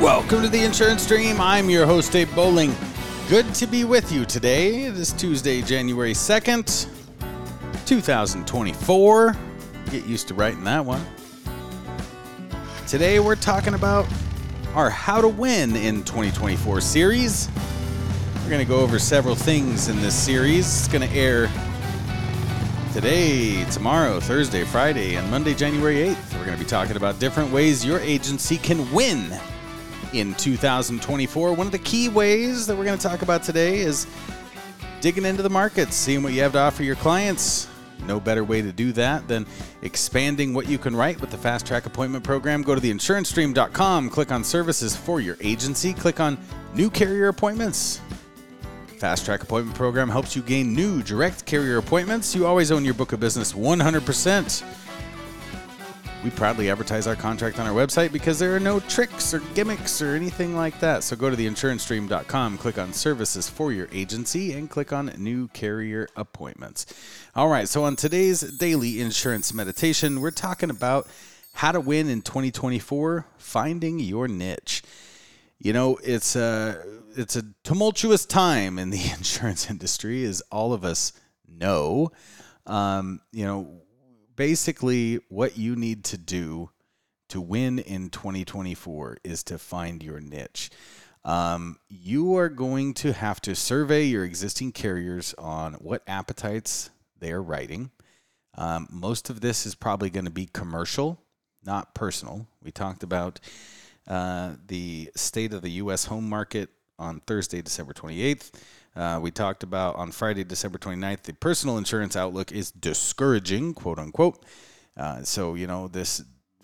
Welcome to the Insurance Stream. I'm your host, Dave Bowling. Good to be with you today. It is Tuesday, January 2nd, 2024. Get used to writing that one. Today, we're talking about our How to Win in 2024 series. We're going to go over several things in this series. It's going to air today, tomorrow, Thursday, Friday, and Monday, January 8th. We're going to be talking about different ways your agency can win in 2024. One of the key ways that we're going to talk about today is digging into the markets, seeing what you have to offer your clients. No better way to do that than expanding what you can write with the Fast Track Appointment Program. Go to theinsurancestream.com, click on Services for your agency, click on New Carrier Appointments. Fast Track Appointment Program helps you gain new direct carrier appointments. You always own your book of business 100%. We proudly advertise our contract on our website because there are no tricks or gimmicks or anything like that. So go to theinsurancestream.com, click on services for your agency, and click on new carrier appointments. All right, so on today's daily insurance meditation, we're talking about how to win in 2024, finding your niche. You know, it's a it's a tumultuous time in the insurance industry, as all of us know. Um, you know, basically what you need to do to win in 2024 is to find your niche. Um, you are going to have to survey your existing carriers on what appetites they are writing. Um, most of this is probably going to be commercial, not personal. We talked about uh, the state of the U.S. home market on Thursday, December 28th. Uh, we talked about on Friday, December 29th, the personal insurance outlook is discouraging, quote unquote. Uh, so, you know, this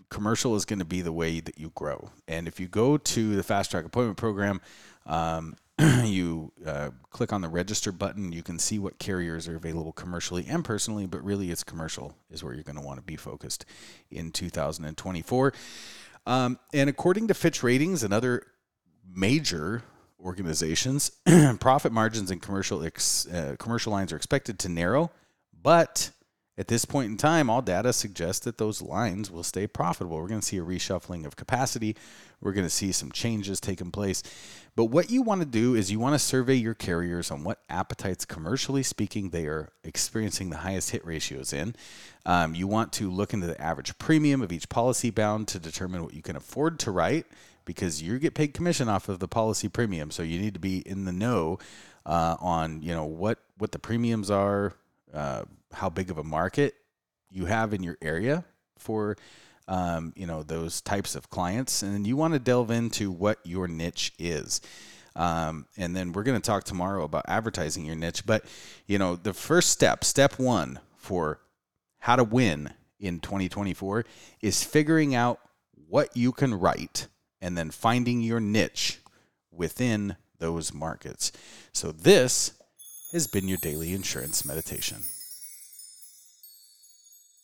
commercial is going to be the way that you grow. And if you go to the Fast Track Appointment Program, um, you uh, click on the register button, you can see what carriers are available commercially and personally, but really it's commercial is where you're going to want to be focused in 2024. Um, and according to Fitch Ratings another major organizations, profit margins in commercial ex, uh, commercial lines are expected to narrow, but at this point in time, all data suggests that those lines will stay profitable. We're going to see a reshuffling of capacity. We're going to see some changes taking place. But what you want to do is you want to survey your carriers on what appetites, commercially speaking, they are experiencing the highest hit ratios in. Um, you want to look into the average premium of each policy bound to determine what you can afford to write because you get paid commission off of the policy premium. So you need to be in the know uh, on you know what what the premiums are, uh, how big of a market you have in your area for um, you know those types of clients, and you want to delve into what your niche is. Um, and then we're going to talk tomorrow about advertising your niche. But you know, the first step, step one for how to win in 2024 is figuring out what you can write and then finding your niche within those markets. So, this has been your daily insurance meditation.